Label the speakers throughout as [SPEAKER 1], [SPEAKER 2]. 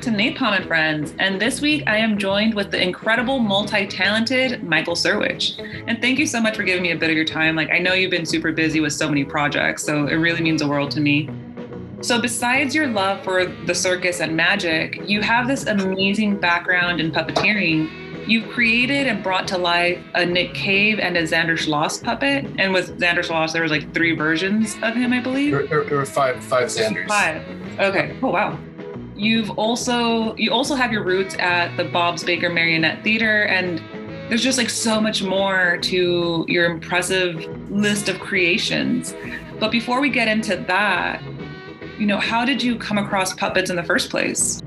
[SPEAKER 1] back to Napalm and Friends. And this week I am joined with the incredible, multi talented Michael Serwich. And thank you so much for giving me a bit of your time. Like, I know you've been super busy with so many projects, so it really means the world to me. So, besides your love for the circus and magic, you have this amazing background in puppeteering You've created and brought to life a Nick Cave and a Zander Schloss puppet. And with Zander Schloss, there was like three versions of him, I believe.
[SPEAKER 2] There, there, there were five five Zanders.
[SPEAKER 1] Five. Okay. Oh wow. You've also you also have your roots at the Bob's Baker Marionette Theater and there's just like so much more to your impressive list of creations. But before we get into that, you know, how did you come across puppets in the first place?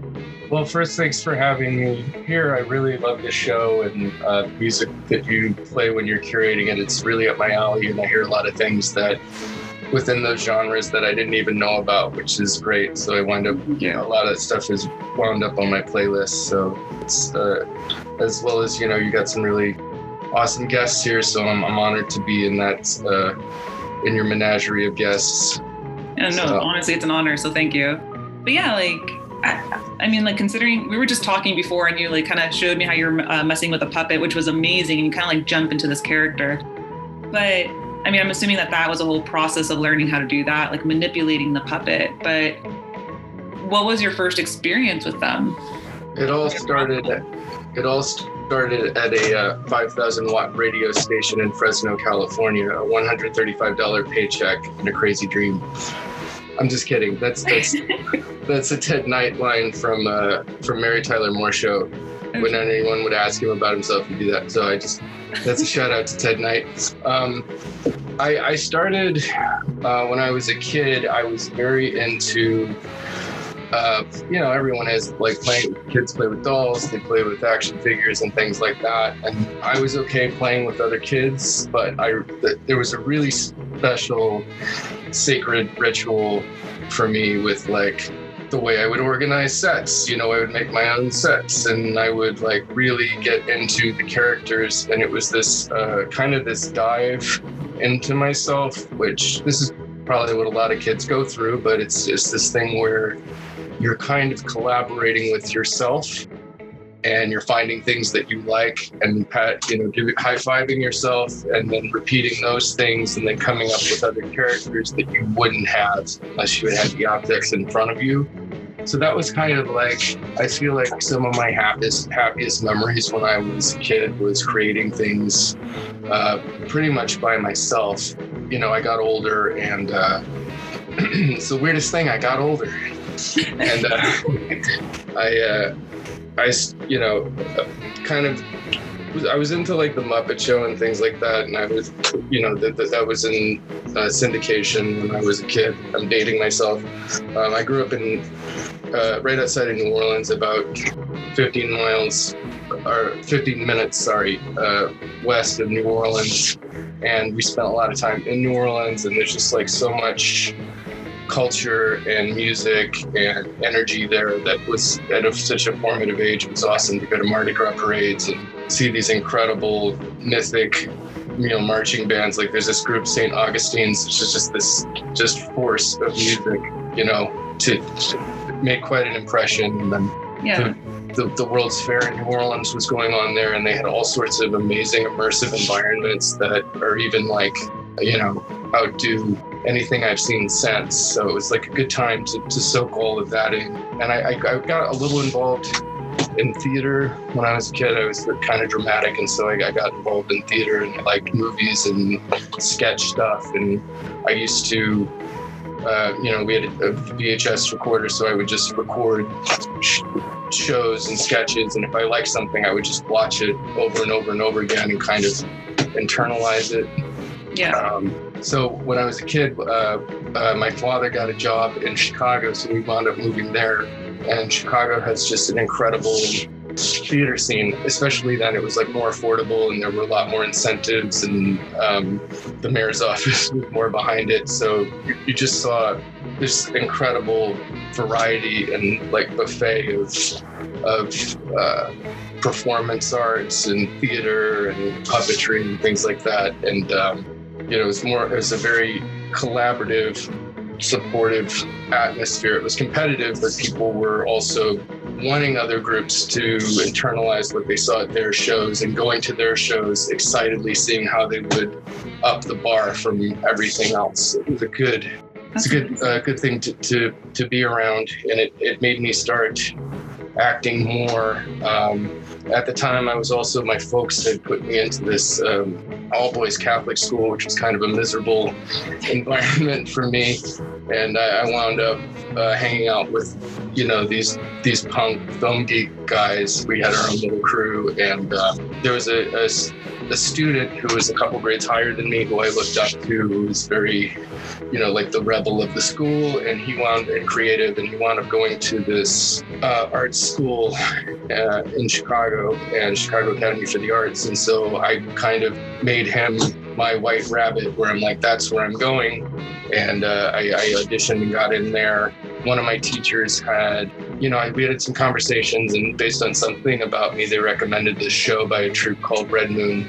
[SPEAKER 2] Well, first, thanks for having me here. I really love the show and uh, music that you play when you're curating it. It's really up my alley, and I hear a lot of things that within those genres that I didn't even know about, which is great. So I wind up, you know, a lot of that stuff is wound up on my playlist. So it's uh, as well as you know, you got some really awesome guests here. So I'm, I'm honored to be in that uh, in your menagerie of guests.
[SPEAKER 1] Yeah, no, so. honestly, it's an honor. So thank you. But yeah, like I, I, mean, like considering we were just talking before, and you like kind of showed me how you're uh, messing with a puppet, which was amazing, and you kind of like jump into this character. But I mean, I'm assuming that that was a whole process of learning how to do that, like manipulating the puppet. But what was your first experience with them?
[SPEAKER 2] It all started. It all started at a uh, 5,000 watt radio station in Fresno, California. A 135 dollar paycheck and a crazy dream. I'm just kidding. That's that's that's a Ted Knight line from uh, from Mary Tyler Moore show. When anyone would ask him about himself, he'd do that. So I just that's a shout out to Ted Knight. Um, I, I started uh, when I was a kid. I was very into. Uh, you know, everyone is like playing. Kids play with dolls. They play with action figures and things like that. And I was okay playing with other kids, but I there was a really special sacred ritual for me with like the way I would organize sets. You know, I would make my own sets and I would like really get into the characters. And it was this uh, kind of this dive into myself, which this is probably what a lot of kids go through, but it's just this thing where you're kind of collaborating with yourself and you're finding things that you like and you know, give, high fiving yourself and then repeating those things and then coming up with other characters that you wouldn't have unless you had the objects in front of you. So that was kind of like I feel like some of my happiest happiest memories when I was a kid was creating things uh, pretty much by myself. You know, I got older and uh, it's the weirdest thing. I got older and uh, I uh, I, you know, kind of, I was into like the Muppet Show and things like that, and I was, you know, that that was in uh, syndication when I was a kid. I'm dating myself. Um, I grew up in uh, right outside of New Orleans, about 15 miles or 15 minutes, sorry, uh, west of New Orleans, and we spent a lot of time in New Orleans, and there's just like so much culture and music and energy there that was at a, such a formative age. It was awesome to go to Mardi Gras parades and see these incredible, mythic, you know, marching bands. Like there's this group, St. Augustine's, which is just this just force of music, you know, to, to make quite an impression. And then
[SPEAKER 1] yeah.
[SPEAKER 2] the, the, the World's Fair in New Orleans was going on there, and they had all sorts of amazing immersive environments that are even like, you know, outdo anything I've seen since. So it was like a good time to, to soak all of that in. And I, I, I got a little involved in theater when I was a kid. I was kind of dramatic, and so I, I got involved in theater and I liked movies and sketch stuff. And I used to, uh, you know, we had a VHS recorder, so I would just record sh- shows and sketches. And if I liked something, I would just watch it over and over and over again and kind of internalize it.
[SPEAKER 1] Yeah.
[SPEAKER 2] Um, so when I was a kid, uh, uh, my father got a job in Chicago, so we wound up moving there. And Chicago has just an incredible theater scene, especially then it was like more affordable and there were a lot more incentives and um, the mayor's office was more behind it. So you, you just saw this incredible variety and like buffet of, of uh, performance arts and theater and puppetry and things like that. And um, you know, it's more, it's a very collaborative supportive atmosphere. It was competitive, but people were also wanting other groups to internalize what they saw at their shows and going to their shows excitedly seeing how they would up the bar from everything else. It was a good it's a good uh, good thing to, to to be around and it, it made me start acting more um, at the time i was also my folks had put me into this um, all boys catholic school which was kind of a miserable environment for me. And i, I wound up uh, hanging out with you know these these punk film geek guys. We had our own little crew. And uh, there was a, a a student who was a couple grades higher than me, who I looked up to, who was very, you know, like the rebel of the school, and he wound and creative, and he wound up going to this uh, art school uh, in Chicago and Chicago Academy for the Arts, and so I kind of made him my white rabbit, where I'm like, that's where I'm going, and uh, I, I auditioned and got in there. One of my teachers had you know, we had some conversations, and based on something about me, they recommended this show by a troupe called Red Moon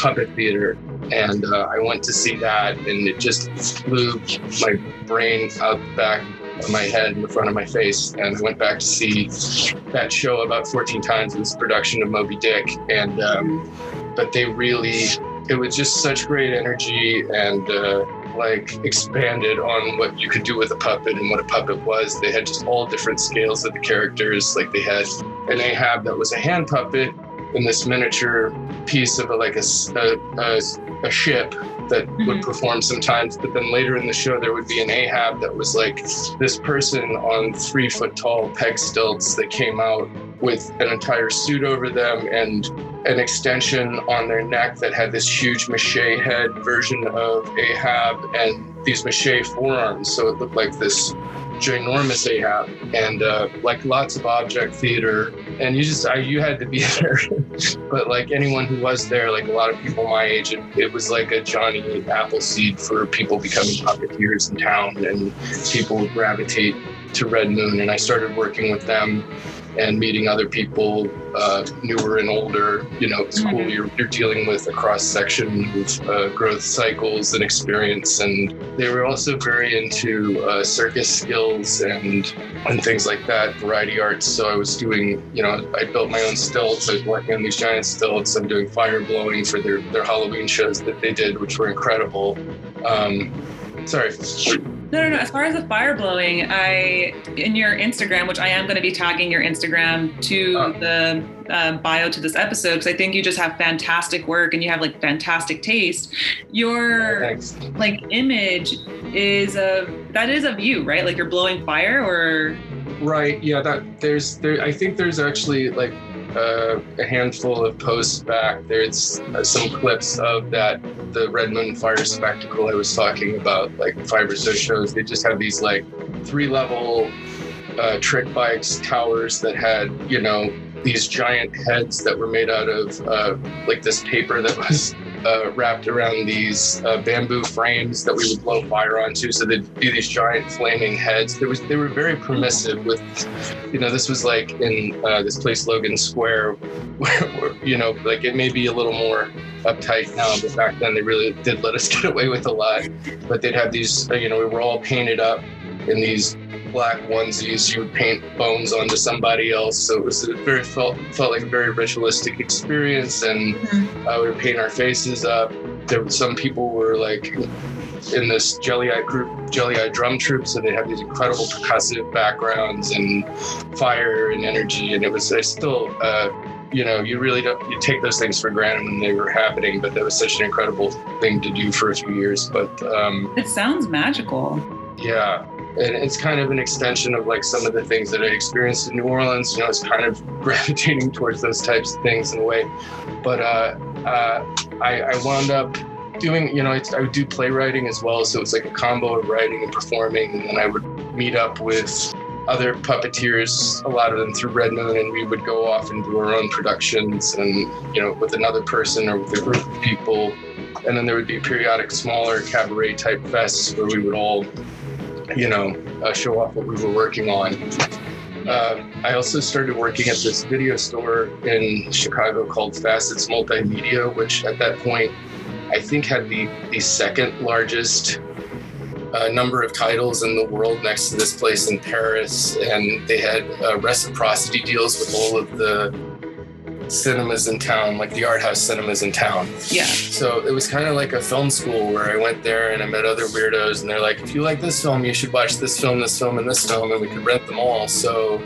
[SPEAKER 2] Puppet Theater. And uh, I went to see that, and it just flew my brain out the back my head in the front of my face. And I went back to see that show about 14 times. Was a production of Moby Dick. And, um, but they really, it was just such great energy and, uh, like expanded on what you could do with a puppet and what a puppet was. They had just all different scales of the characters. Like they had an Ahab that was a hand puppet in this miniature piece of a, like a, a, a ship that mm-hmm. would perform sometimes. But then later in the show, there would be an Ahab that was like this person on three foot tall peg stilts that came out with an entire suit over them and an extension on their neck that had this huge mache head version of Ahab and these mache forearms. So it looked like this ginormous Ahab and uh, like lots of object theater. And you just, I, you had to be there. but like anyone who was there, like a lot of people my age, it, it was like a Johnny Appleseed for people becoming puppeteers in town and people would gravitate to Red Moon. And I started working with them and meeting other people, uh, newer and older. You know, it's cool. Mm-hmm. You're, you're dealing with a cross section of uh, growth cycles and experience. And they were also very into uh, circus skills and and things like that, variety arts. So I was doing, you know, I built my own stilts. I was working on these giant stilts. I'm doing fire blowing for their their Halloween shows that they did, which were incredible. Um, sorry.
[SPEAKER 1] No, no, no. As far as the fire blowing, I in your Instagram, which I am going to be tagging your Instagram to oh. the uh, bio to this episode because I think you just have fantastic work and you have like fantastic taste. Your like image is a that is of you, right? Like you're blowing fire or
[SPEAKER 2] right. Yeah, that there's there. I think there's actually like a handful of posts back, there's uh, some clips of that the Red Moon Fire spectacle I was talking about, like five or so shows. They just have these like three level uh, trick bikes, towers that had you know these giant heads that were made out of uh, like this paper that was uh, wrapped around these uh, bamboo frames that we would blow fire onto. So they'd be these giant flaming heads. There was they were very permissive with, you know, this was like in uh, this place Logan Square, where, where, you know, like it may be a little more uptight now, but back then they really did let us get away with a lot. But they'd have these, you know, we were all painted up in these black onesies. You would paint bones onto somebody else. So it was a very felt felt like a very ritualistic experience. And mm-hmm. uh, we would paint our faces up. There were some people were like in this jelly eye group, jelly eye drum troupe. So they have these incredible percussive backgrounds and fire and energy. And it was I still. Uh, you know, you really don't you take those things for granted when they were happening, but that was such an incredible thing to do for a few years. But um,
[SPEAKER 1] it sounds magical.
[SPEAKER 2] Yeah, it's kind of an extension of like some of the things that I experienced in New Orleans. You know, it's kind of gravitating towards those types of things in a way. But uh, uh, I, I wound up doing, you know, I would do playwriting as well. So it's like a combo of writing and performing. And then I would meet up with other puppeteers, a lot of them through Red Moon, and we would go off and do our own productions and, you know, with another person or with a group of people. And then there would be periodic smaller cabaret type fests where we would all you know, uh, show off what we were working on. Uh, I also started working at this video store in Chicago called Facets Multimedia, which at that point I think had the, the second largest a number of titles in the world next to this place in Paris, and they had uh, reciprocity deals with all of the cinemas in town, like the art house cinemas in town.
[SPEAKER 1] Yeah.
[SPEAKER 2] So it was kind of like a film school where I went there and I met other weirdos, and they're like, if you like this film, you should watch this film, this film, and this film, and we could rent them all. So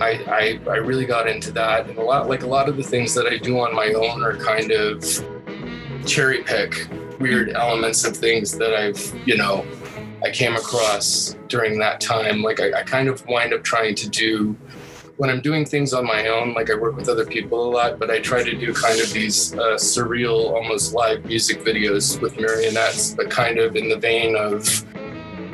[SPEAKER 2] I, I, I really got into that, and a lot like a lot of the things that I do on my own are kind of cherry pick weird elements of things that I've you know I came across during that time. Like I, I kind of wind up trying to do when I'm doing things on my own, like I work with other people a lot, but I try to do kind of these uh, surreal, almost live music videos with marionettes, but kind of in the vein of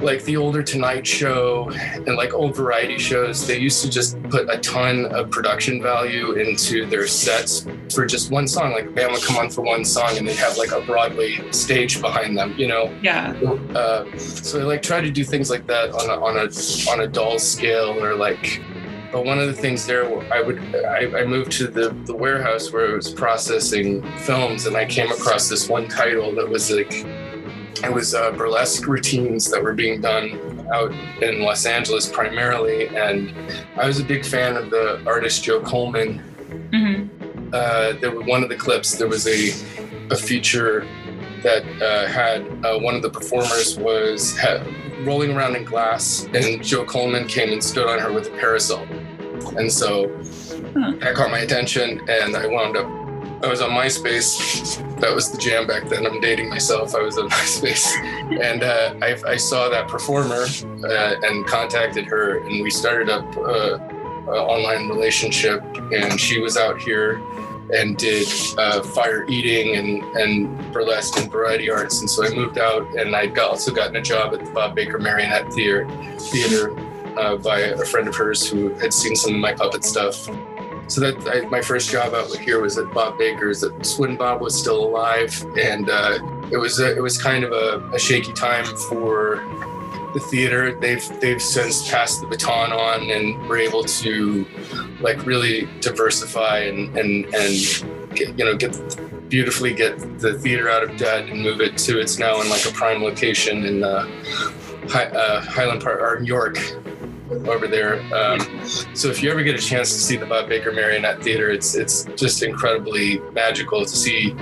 [SPEAKER 2] like the older Tonight Show and like old variety shows, they used to just put a ton of production value into their sets for just one song. Like a band would come on for one song and they'd have like a Broadway stage behind them, you know?
[SPEAKER 1] Yeah.
[SPEAKER 2] Uh, so I like try to do things like that on a, on a on a doll scale or like. But one of the things there, I would I, I moved to the the warehouse where it was processing films, and I came across this one title that was like it was uh, burlesque routines that were being done out in Los Angeles primarily, and I was a big fan of the artist Joe Coleman.
[SPEAKER 1] Mm-hmm.
[SPEAKER 2] Uh, there was one of the clips. There was a a feature that uh, had uh, one of the performers was had, rolling around in glass, and Joe Coleman came and stood on her with a parasol, and so
[SPEAKER 1] Huh.
[SPEAKER 2] that caught my attention, and I wound up. I was on MySpace. That was the jam back then. I'm dating myself. I was on MySpace, and uh, I, I saw that performer uh, and contacted her, and we started up uh, an online relationship. And she was out here and did uh, fire eating and, and burlesque and variety arts. And so I moved out, and I got, also gotten a job at the Bob Baker Marionette Theater, theater uh, by a friend of hers who had seen some of my puppet stuff. So that I, my first job out here was at Bob Baker's. That's when Bob was still alive, and uh, it was a, it was kind of a, a shaky time for the theater. They've they've since passed the baton on, and were able to like really diversify and and and get, you know get beautifully get the theater out of debt and move it to it's now in like a prime location in uh, Hi, uh, Highland Park or York over there. Um, so if you ever get a chance to see the Bob Baker Marionette Theater, it's it's just incredibly magical to see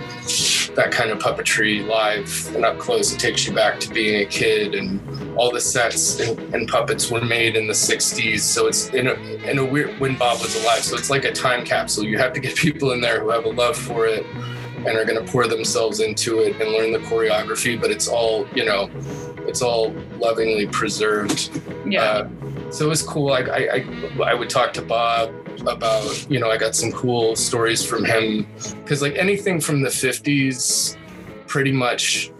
[SPEAKER 2] that kind of puppetry live and up close. It takes you back to being a kid, and all the sets and, and puppets were made in the '60s. So it's in a in a weird when Bob was alive. So it's like a time capsule. You have to get people in there who have a love for it and are going to pour themselves into it and learn the choreography. But it's all you know, it's all lovingly preserved.
[SPEAKER 1] Yeah.
[SPEAKER 2] Uh, so it was cool. Like I, I, I would talk to Bob about, you know, I got some cool stories from him because like anything from the 50s, pretty much,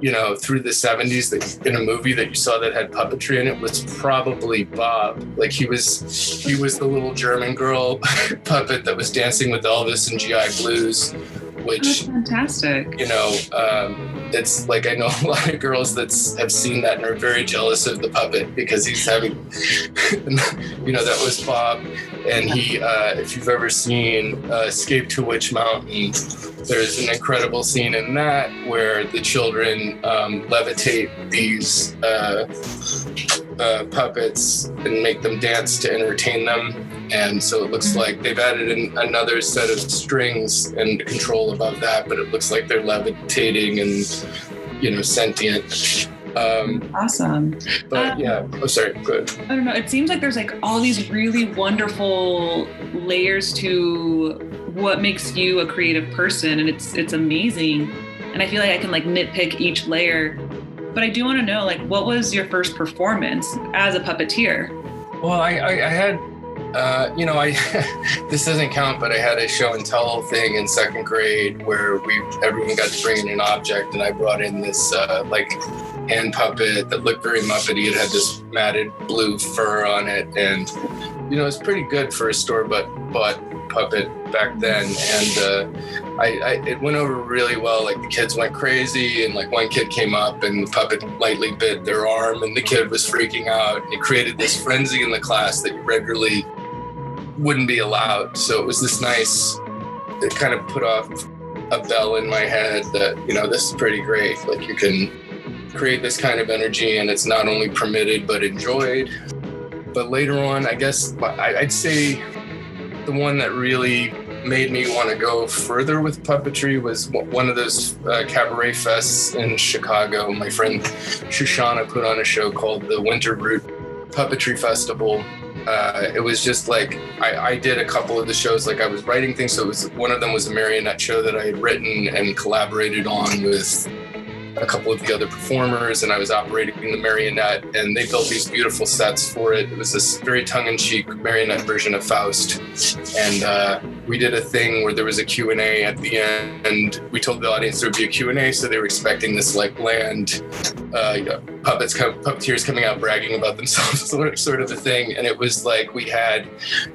[SPEAKER 2] you know, through the 70s that in a movie that you saw that had puppetry in it was probably Bob. Like he was, he was the little German girl puppet that was dancing with Elvis and GI Blues,
[SPEAKER 1] That's
[SPEAKER 2] which
[SPEAKER 1] fantastic.
[SPEAKER 2] you know, um, it's like I know a lot of girls that have seen that and are very jealous of the puppet because he's having, you know, that was Bob. And he, uh, if you've ever seen uh, Escape to Witch Mountain, there's an incredible scene in that where the children um, levitate these uh, uh, puppets and make them dance to entertain them. And so it looks like they've added in another set of strings and control above that, but it looks like they're levitating and, you know, sentient. Um,
[SPEAKER 1] Awesome.
[SPEAKER 2] but
[SPEAKER 1] Um,
[SPEAKER 2] yeah, oh, sorry, good.
[SPEAKER 1] I don't know. It seems like there's like all these really wonderful layers to what makes you a creative person, and it's it's amazing. And I feel like I can like nitpick each layer. But I do want to know, like, what was your first performance as a puppeteer?
[SPEAKER 2] Well, I, I, I had, uh, you know, I this doesn't count, but I had a show and tell thing in second grade where we everyone got to bring in an object, and I brought in this uh, like hand puppet that looked very muppety. It had this matted blue fur on it, and you know, it's pretty good for a store but bought puppet back then, and uh, I, I it went over really well. Like the kids went crazy, and like one kid came up and the puppet lightly bit their arm, and the kid was freaking out. And it created this frenzy in the class that regularly wouldn't be allowed. So it was this nice. It kind of put off a bell in my head that you know this is pretty great. Like you can create this kind of energy and it's not only permitted but enjoyed. But later on, I guess I'd say the one that really made me want to go further with puppetry was one of those uh, cabaret fests in Chicago. My friend Shoshana put on a show called the Winter Root Puppetry Festival. Uh, it was just like I, I, did a couple of the shows like I was writing things. So it was one of them was a marionette show that I had written and collaborated on with a couple of the other performers, and I was operating the marionette, and they built these beautiful sets for it. It was this very tongue-in-cheek marionette version of Faust, and uh, we did a thing where there was a Q&A at the end. And We told the audience there would be a Q&A, so they were expecting this like bland uh, you know, puppets, come, puppeteers coming out bragging about themselves, sort of a thing. And it was like we had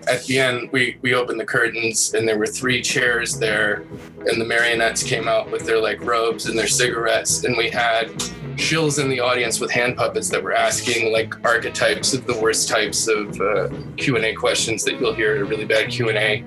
[SPEAKER 2] at the end we we opened the curtains and there were three chairs there, and the marionettes came out with their like robes and their cigarettes, and we had shills in the audience with hand puppets that were asking like archetypes of the worst types of uh, Q&A questions that you'll hear at a really bad Q&A.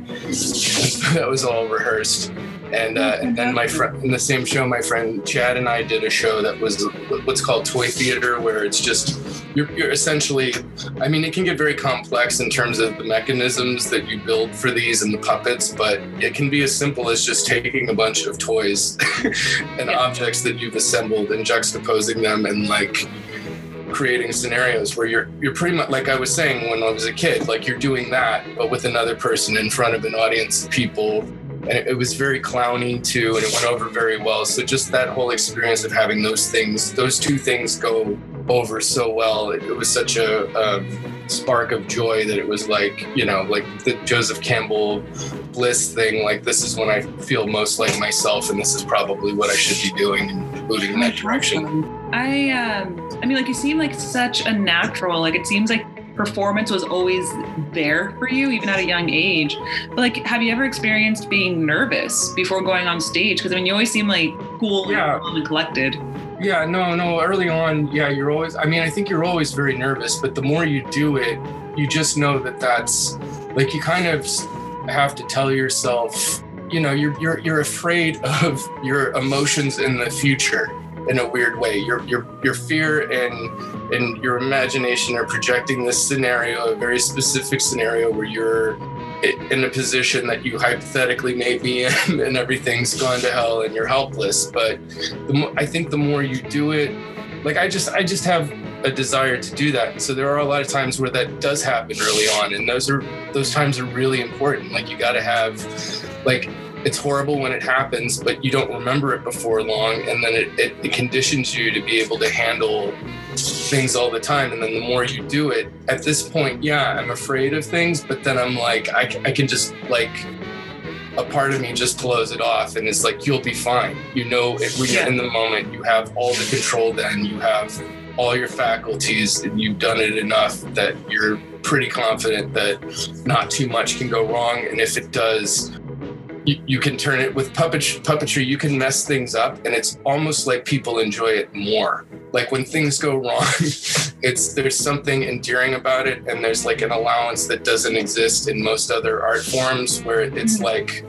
[SPEAKER 2] that was all rehearsed. And, uh, and then my friend in the same show, my friend Chad and I did a show that was what's called toy theater, where it's just you're, you're essentially, I mean, it can get very complex in terms of the mechanisms that you build for these and the puppets, but it can be as simple as just taking a bunch of toys and yeah. objects that you've assembled and juxtaposing them and like creating scenarios where you're you're pretty much like I was saying when I was a kid, like you're doing that, but with another person in front of an audience of people and it, was very clowny too, and it went over very well. So just that whole experience of having those things, those two things go over so well. It, it was such a, a, spark of joy that it was like, you know, like the Joseph Campbell bliss thing. Like this is when I feel most like myself, and this is probably what I should be doing and moving in that direction.
[SPEAKER 1] I, um, I mean, like you seem like such a natural. Like it seems like performance was always there for you, even at a young age. But like, have you ever experienced being nervous before going on stage? Because I mean, you always seem like cool yeah. and collected.
[SPEAKER 2] Yeah, no, no. Early on, yeah, you're always. I mean, I think you're always very nervous, but the more you do it, you just know that that's like you kind of have to tell yourself, you know, you're you're you're afraid of your emotions in the future in a weird way. Your your your fear and and your imagination are projecting this scenario, a very specific scenario where you're in a position that you hypothetically may be in, and everything's gone to hell and you're helpless. But the, I think the more you do it, like I just I just have a desire to do that. So there are a lot of times where that does happen early on, and those are those times are really important. Like you got to have like it's horrible when it happens, but you don't remember it before long, and then it, it, it, conditions you to be able to handle things all the time. And then the more you do it, at this point, yeah, I'm afraid of things, but then I'm like, I, I can just like, a part of me just blows it off, and it's like you'll be fine. You know, if when you're in the moment, you have all the control. Then you have all your faculties, and you've done it enough that you're pretty confident that not too much can go wrong. And if it does, you, you can turn it with puppet, puppetry you can mess things up and it's almost like people enjoy it more like when things go wrong it's there's something endearing about it and there's like an allowance that doesn't exist in most other art forms where it's mm-hmm. like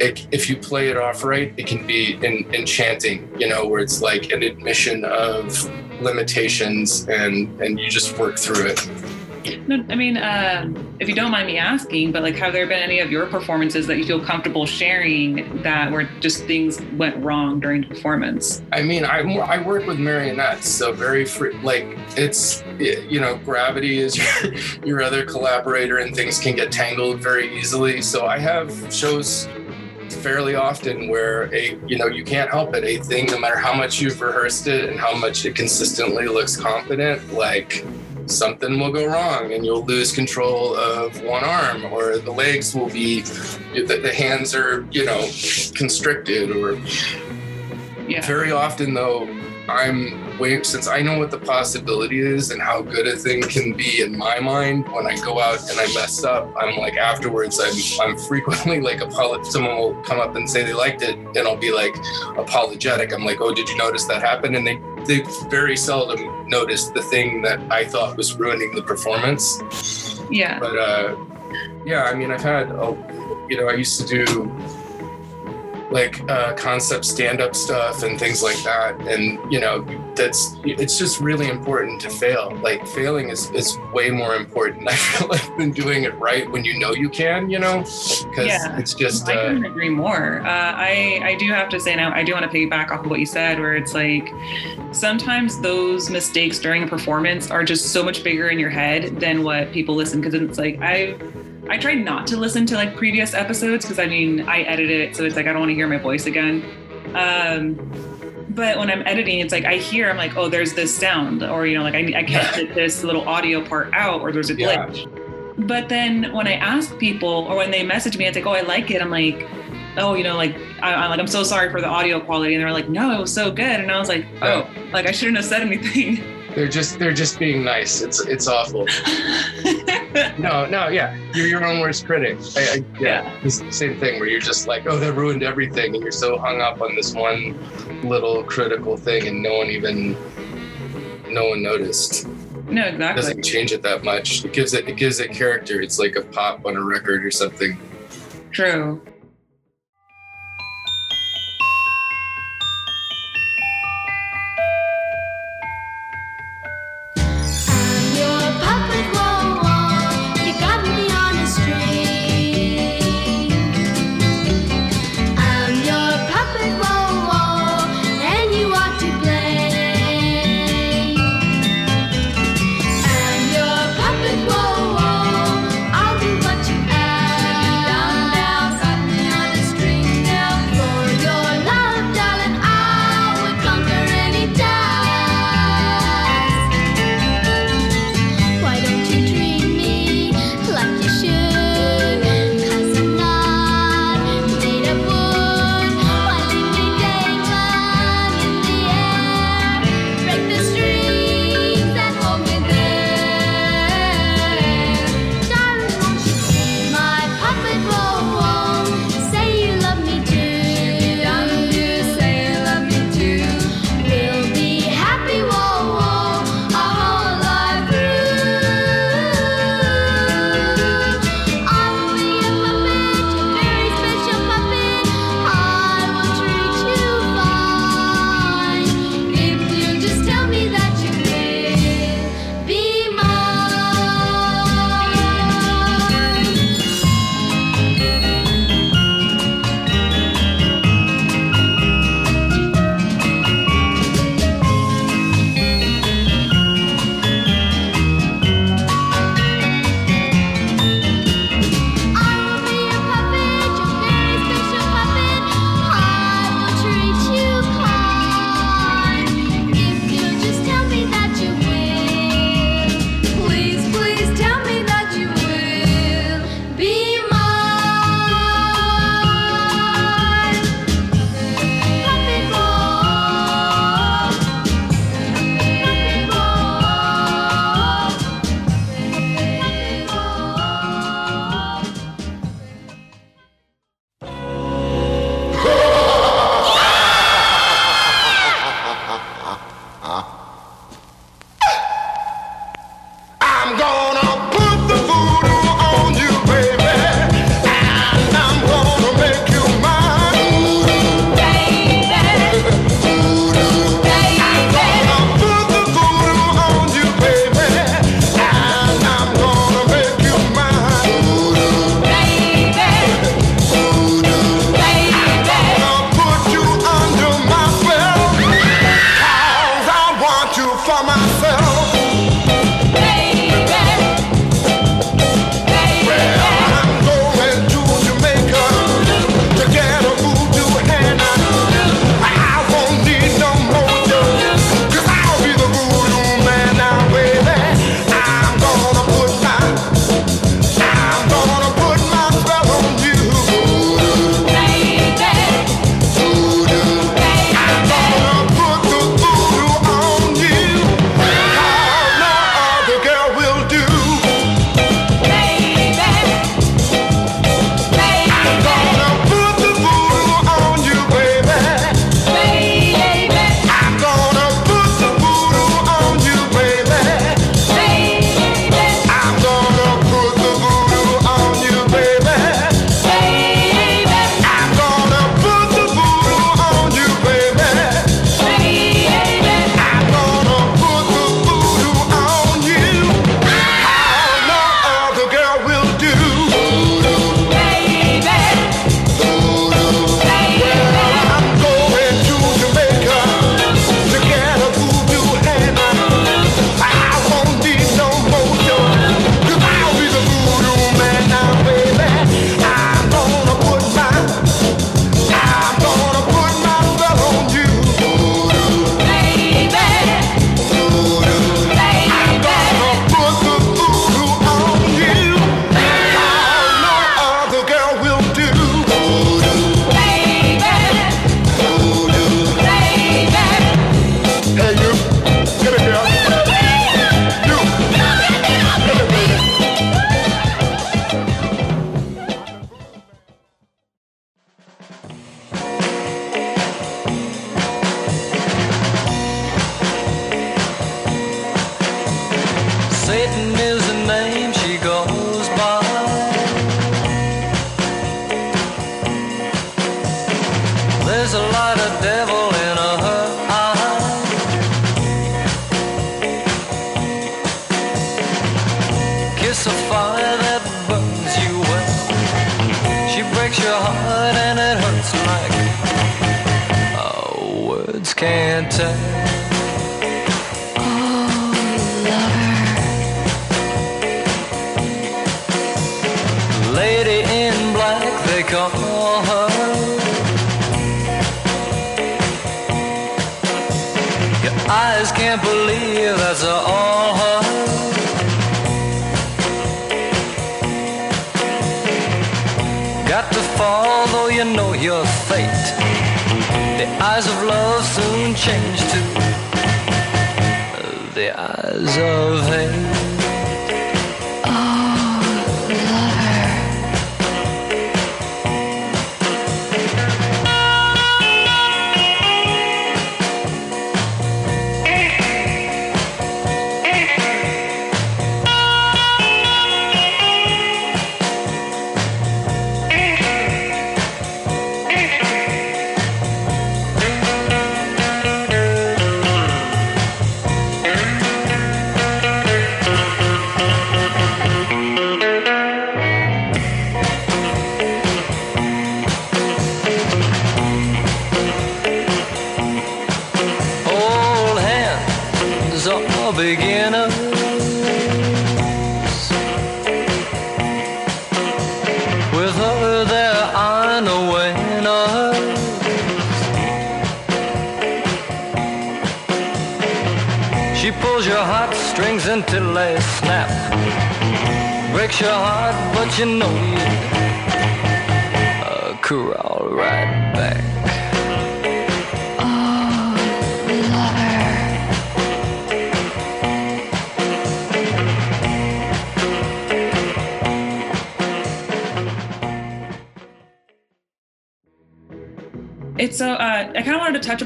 [SPEAKER 2] it, if you play it off right it can be in, enchanting you know where it's like an admission of limitations and and you just work through it
[SPEAKER 1] no, I mean, uh, if you don't mind me asking, but like, have there been any of your performances that you feel comfortable sharing that where just things went wrong during the performance?
[SPEAKER 2] I mean, I, I work with marionettes, so very free, like it's, you know, gravity is your, your other collaborator and things can get tangled very easily. So I have shows fairly often where a you know you can't help it a thing no matter how much you've rehearsed it and how much it consistently looks confident like something will go wrong and you'll lose control of one arm or the legs will be the, the hands are you know constricted or yeah. very often though i'm wait since i know what the possibility is and how good a thing can be in my mind when i go out and i mess up i'm like afterwards i'm i'm frequently like apolog- someone will come up and say they liked it and i'll be like apologetic i'm like oh did you notice that happened and they they very seldom notice the thing that I thought was ruining the performance.
[SPEAKER 1] Yeah.
[SPEAKER 2] But uh, yeah, I mean, I've had, a, you know, I used to do like uh, concept stand-up stuff and things like that and you know that's it's just really important to fail like failing is, is way more important i feel like than doing it right when you know you can you know because
[SPEAKER 1] Yeah.
[SPEAKER 2] it's just
[SPEAKER 1] I
[SPEAKER 2] uh,
[SPEAKER 1] couldn't agree more. Uh, I I do have to say now I do want to piggyback off of what you said, where it's like sometimes those mistakes during a performance are just so much bigger in your head than what people listen because it's like I. I try not to listen to like previous episodes because I mean I edit it, so it's like I don't want to hear my voice again. Um, but when I'm editing, it's like I hear I'm like, oh, there's this sound, or you know, like I, I can't get this little audio part out, or there's a
[SPEAKER 2] Yeah.
[SPEAKER 1] glitch. But then when I ask people, or when they message me, it's like, oh, I like it. I'm like, oh, you know, like I, I'm like, I'm so sorry for the audio quality, and they're like, no, it was so good, and I was like, oh, like I shouldn't have said anything.
[SPEAKER 2] they're just they're just being nice. It's it's awful. No no yeah. You're your own worst critic. I, I, yeah, it's the same thing where you're just like oh that ruined everything and you're so hung up on this one little critical thing and no one even no one noticed.
[SPEAKER 1] No,
[SPEAKER 2] it
[SPEAKER 1] exactly.
[SPEAKER 2] doesn't change it that much. It gives it it gives it character. It's like a pop on a record or something.
[SPEAKER 1] True.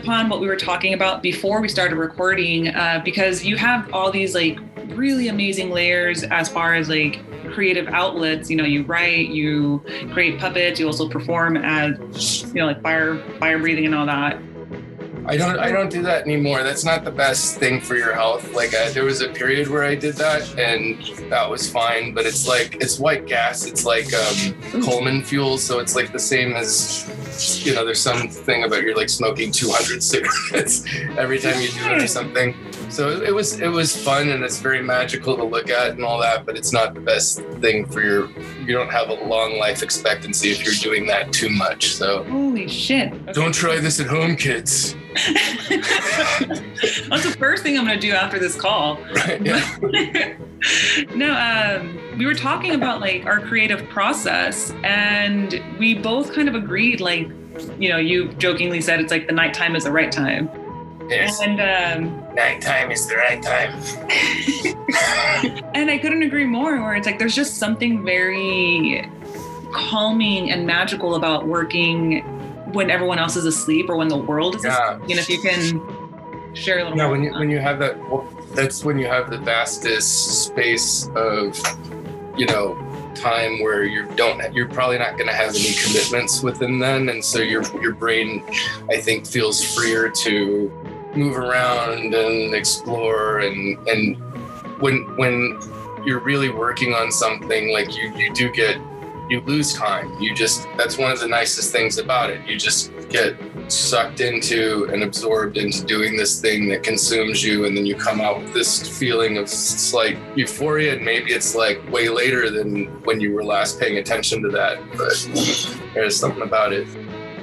[SPEAKER 1] Upon what we were talking about before we started recording uh, because you have all these like really amazing layers as far as like creative outlets. You know, you write, you create puppets, you also perform as you know like fire fire breathing and all that.
[SPEAKER 2] I don't I don't do that anymore. That's not the best thing for your health. Like there was a period where I did that and that was fine, but it's like it's white gas. It's like um, Coleman fuel, so it's like the same as you know. There's something about you're like smoking 200 cigarettes every time you do it or something. So it, was it was fun and it's very magical to look at and all that, but it's not the best thing for your. You don't have a long life expectancy if you're doing that too much. So
[SPEAKER 1] Holy shit! Okay.
[SPEAKER 2] don't try this at home, kids.
[SPEAKER 1] That's the first thing I'm gonna do after this call.
[SPEAKER 2] Right? Yeah.
[SPEAKER 1] No, um, we were talking about like our creative process, and we both kind of agreed. Like, you know, you jokingly said it's like the nighttime is the right time,
[SPEAKER 2] Yes.
[SPEAKER 1] and um,
[SPEAKER 2] Nighttime is the right time.
[SPEAKER 1] and I couldn't agree more. Where it's like there's just something very calming and magical about working when everyone else is asleep or when the world is
[SPEAKER 2] Yeah.
[SPEAKER 1] asleep. And if you can share a little
[SPEAKER 2] Yeah, when you when you have that, that's when you have the vastest space of, you know, time where you don't, you're probably not going to have any commitments within then, and so your your brain, I think, feels freer to move around and explore, and and when when you're really working on something, like you you do get you lose time. You just that's one of the nicest things about it. You just get sucked into and absorbed into doing this thing that consumes you and then you come out with this feeling of slight euphoria and maybe it's like way later than when you were last paying attention to that but there's something about it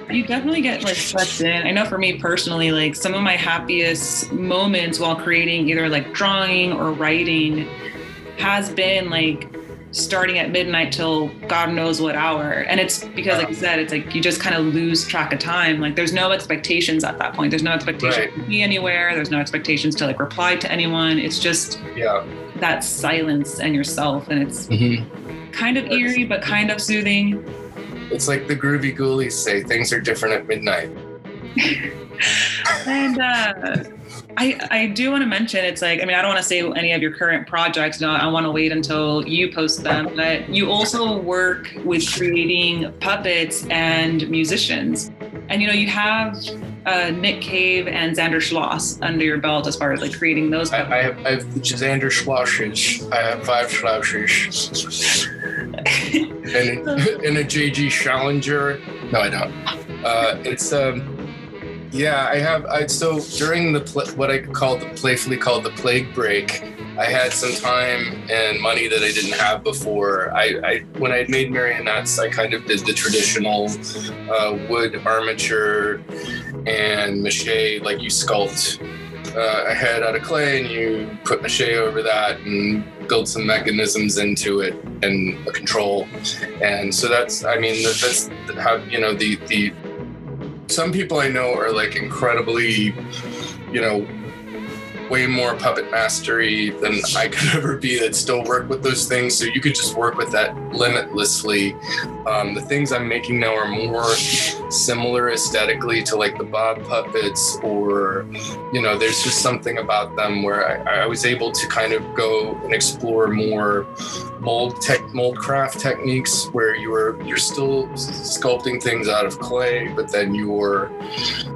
[SPEAKER 1] you definitely get like sucked in. I know for me personally, like some of my happiest moments while creating either like drawing or writing has been like starting at midnight till God knows what hour. And it's because, like you said, it's like you just kind of lose track of time. Like there's no expectations at that point. There's no expectation
[SPEAKER 2] Right.
[SPEAKER 1] to be anywhere. There's no expectations to like reply to anyone. It's just
[SPEAKER 2] yeah
[SPEAKER 1] that silence and yourself. And it's kind of eerie, but kind of soothing.
[SPEAKER 2] it's like the Groovie Ghoulies say things are different at midnight
[SPEAKER 1] And uh, I I do want to mention it's like I mean I don't want to say any of your current projects. No, I want to wait until you post them. But you also work with creating puppets and musicians. and you know you have uh, Nick Cave and Zander Schloss under your belt as far as like creating those.
[SPEAKER 2] I, I have, I have Zander Schlosses. I have five Schlosses. and, and a JG Challenger. No, I don't. Uh, it's um, yeah, I have. I so during the what I called the playfully called the plague break. I had some time and money that I didn't have before. I, I when I made marionettes, I kind of did the traditional uh, wood armature and mache, like you sculpt uh, a head out of clay and you put mache over that and build some mechanisms into it and a control. And so that's, I mean, that's how you know the the. Some people I know are like incredibly, you know, way more puppet mastery than I could ever be that still work with those things. So you could just work with that limitlessly. Um, the things I'm making now are more similar aesthetically to like the Bob puppets, or, you know, there's just something about them where I, I was able to kind of go and explore more mold tech mold craft techniques where you were you're still sculpting things out of clay but then you're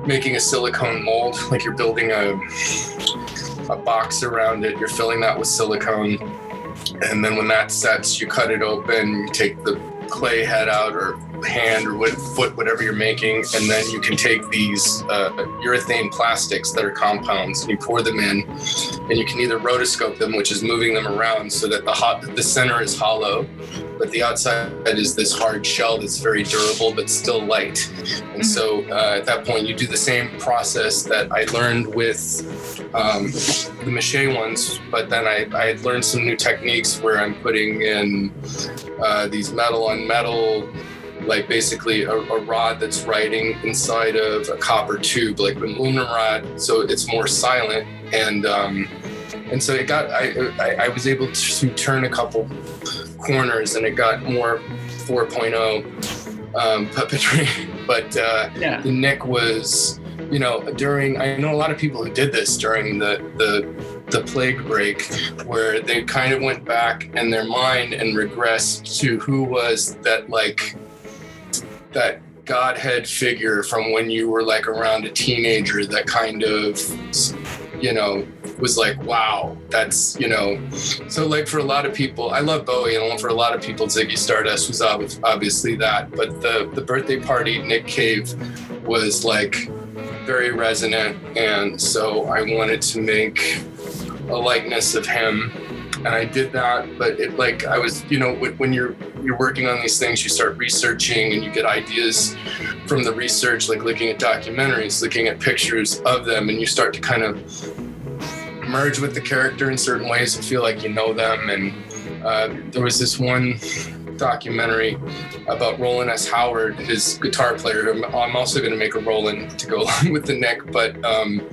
[SPEAKER 2] making a silicone mold like you're building a a box around it. You're filling that with silicone. And then when that sets, you cut it open, you take the clay head out or hand or foot, whatever you're making, and then you can take these uh, urethane plastics that are compounds and you pour them in, and you can either rotoscope them, which is moving them around so that the hot, the center is hollow, but the outside is this hard shell that's very durable but still light. And so uh, at that point, you do the same process that I learned with um, the mache ones, but then I, I had learned some new techniques where I'm putting in uh, these metal on metal like basically a, a, rod that's writing inside of a copper tube, like an aluminum rod, so it's more silent. And um, and so it got I, I, I was able to turn a couple corners, and it got more 4.0 um, puppetry. But uh,
[SPEAKER 1] Yeah.
[SPEAKER 2] the neck was, you know, during I know a lot of people who did this during the the the plague break where they kind of went back in their mind and regressed to who was that like that godhead figure from when you were like around a teenager that kind of you know was like wow that's you know. So like for a lot of people i love bowie and for a lot of people ziggy stardust was obviously that but the the birthday party nick cave was like very resonant and so i wanted to make a likeness of him and i did that but it like i was you know when, you're you're working on these things you start researching and you get ideas from the research like looking at documentaries looking at pictures of them and you start to kind of merge with the character in certain ways and feel like you know them and uh, there was this one documentary about Rowland S. Howard, his guitar player. I'm, also going to make a Rowland to go along with the Nick, but um,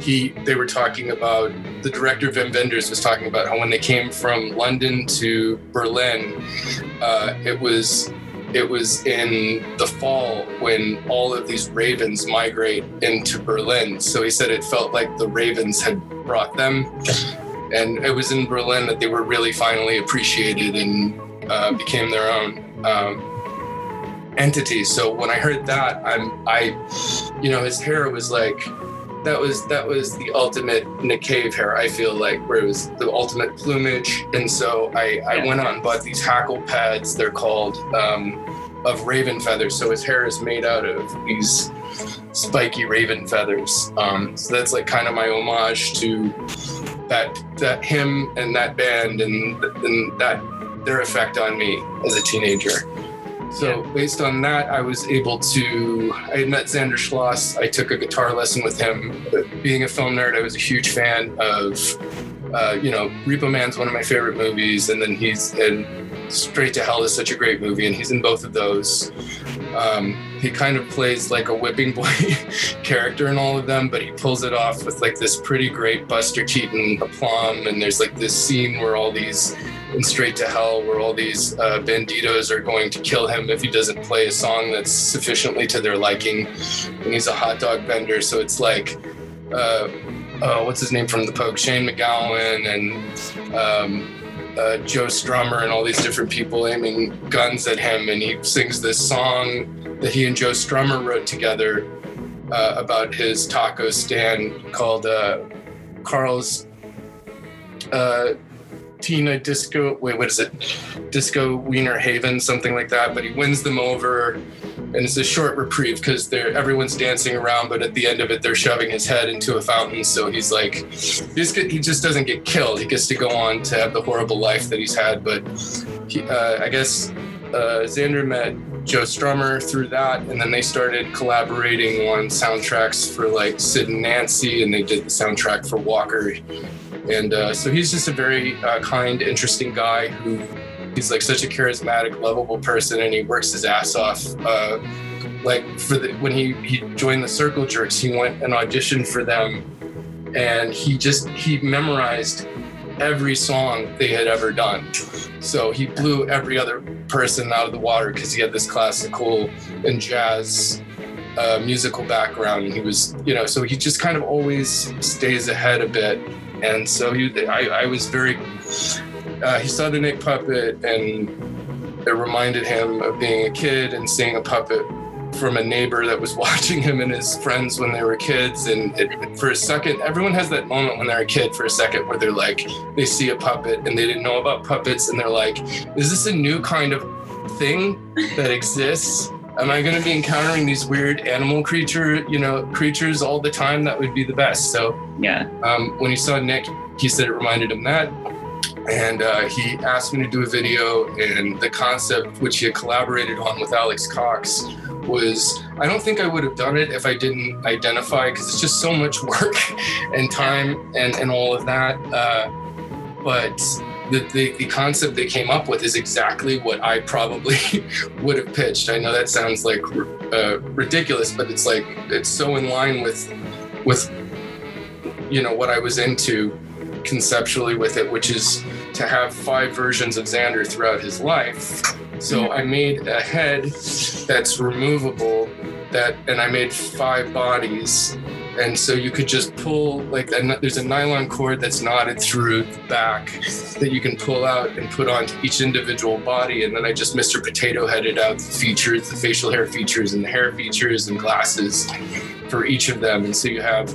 [SPEAKER 2] he they were talking about the director Wim Wenders was talking about how when they came from London to Berlin, uh, it was it was in the fall when all of these ravens migrate into Berlin. So he said it felt like the ravens had brought them. And it was in Berlin that they were really finally appreciated and uh, became their own um, entity. So when I heard that, I'm, I, you know, his hair was like, that was that was the ultimate Nick Cave hair. I feel like where it was the ultimate plumage, and so I, I
[SPEAKER 1] Yeah.
[SPEAKER 2] went out and bought these hackle pads. They're called um, of raven feathers. So his hair is made out of these spiky raven feathers. Um, so that's like kind of my homage to that that him and that band and and that their effect on me as a teenager. So based on that, I was able to. I had met Zander Schloss. I took a guitar lesson with him. Being a film nerd, I was a huge fan of, uh, you know, Repo Man's one of my favorite movies, and then he's in Straight to Hell is such a great movie, and he's in both of those. Um, he kind of plays like a whipping boy character in all of them, but he pulls it off with like this pretty great Buster Keaton aplomb. And there's like this scene where all these in Straight to Hell, where all these uh, banditos are going to kill him if he doesn't play a song that's sufficiently to their liking. And he's a hot dog vendor, so it's like, uh, uh, what's his name from the Pogue? Shane MacGowan and um, uh, Joe Strummer and all these different people aiming guns at him, and he sings this song that he and Joe Strummer wrote together uh, about his taco stand called uh, Carl's uh, Tina Disco. Wait, what is it? Disco Wiener Haven, something like that. But he wins them over, and it's a short reprieve because they're everyone's dancing around, but at the end of it, they're shoving his head into a fountain. So he's like, he just doesn't get killed. He gets to go on to have the horrible life that he's had. But he, uh, I guess uh, Zander met Joe Strummer through that, and then they started collaborating on soundtracks for like Sid and Nancy, and they did the soundtrack for Walker. And uh, so he's just a very uh, kind, interesting guy who he's like such a charismatic, lovable person, and he works his ass off. Uh, like for the when he he joined the Circle Jerks, he went and auditioned for them, and he just he memorized every song they had ever done. So he blew every other person out of the water because he had this classical and jazz uh, musical background. And he was, you know, so he just kind of always stays ahead a bit. And so he, I, I was very, uh, he saw the Nick puppet and it reminded him of being a kid and seeing a puppet from a neighbor that was watching him and his friends when they were kids. And it, for a second, everyone has that moment when they're a kid for a second where they're like, they see a puppet and they didn't know about puppets and they're like, is this a new kind of thing that exists? Am I going to be encountering these weird animal creature, you know, creatures all the time? That would be the best. So
[SPEAKER 1] Yeah.
[SPEAKER 2] um, when he saw Nick, he said it reminded him that. And uh, he asked me to do a video, and the concept, which he had collaborated on with Alex Cox, was I don't think I would have done it if I didn't identify, because it's just so much work and time and, and all of that. Uh, but the, the, the concept they came up with is exactly what I probably would have pitched. I know that sounds like uh, ridiculous, but it's like it's so in line with with you know what I was into conceptually with it, which is to have five versions of Zander throughout his life. So I made a head that's removable that and I made five bodies. And so you could just pull like a, there's a nylon cord that's knotted through the back that you can pull out and put onto each individual body. And then I just Mr. Potato headed out the features, the facial hair features and the hair features and glasses for each of them. And so you have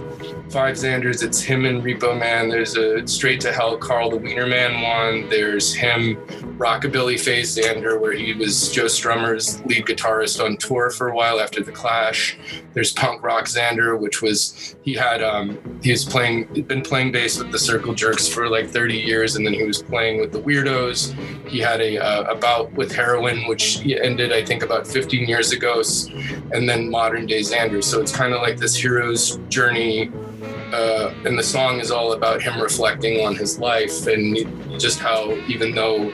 [SPEAKER 2] five Zanders. It's him and Repo Man. There's a Straight to Hell Carl the Wiener Man one. There's him, Rockabilly Phase Zander, where he was Joe Strummer's lead guitarist on tour for a while after the Clash. There's Punk Rock Zander, which was he had um he was playing been playing bass with the Circle Jerks for like 30 years, and then he was playing with the Weirdos. He had a uh, a bout with heroin, which he ended I think about 15 years ago, and then modern day Zander. So it's kind of like this hero's journey uh, and the song is all about him reflecting on his life and just how even though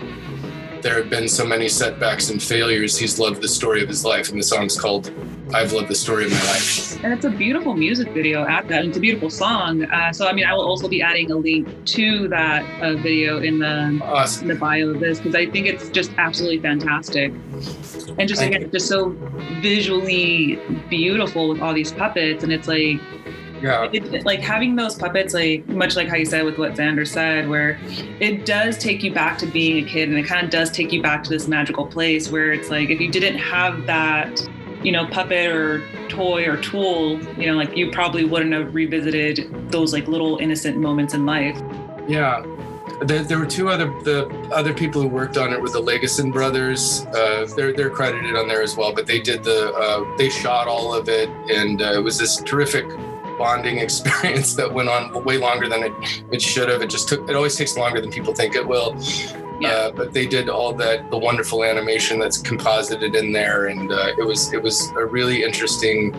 [SPEAKER 2] there have been so many setbacks and failures he's loved the story of his life and the song's called i've loved the story of my life
[SPEAKER 1] And it's a beautiful music video at that. and It's a beautiful song. Uh, so, I mean, I will also be adding a link to that uh, video in the
[SPEAKER 2] awesome
[SPEAKER 1] in the bio of this because I think it's just absolutely fantastic. And just again, just so visually beautiful with all these puppets. And it's like,
[SPEAKER 2] yeah
[SPEAKER 1] it, like having those puppets, like much like how you said with what Zander said, where it does take you back to being a kid and it kind of does take you back to this magical place where it's like if you didn't have that, you know, puppet or toy or tool, you know, like you probably wouldn't have revisited those like little innocent moments in life.
[SPEAKER 2] yeah there, there were two other the other people who worked on it were the Legason brothers. Uh, they're they're credited on there as well, but they did the uh, they shot all of it, and uh, it was this terrific bonding experience that went on way longer than it, it should have. It just took it always takes longer than people think it will.
[SPEAKER 1] Yeah.
[SPEAKER 2] Uh, but they did all that the wonderful animation that's composited in there, and uh, it was it was a really interesting.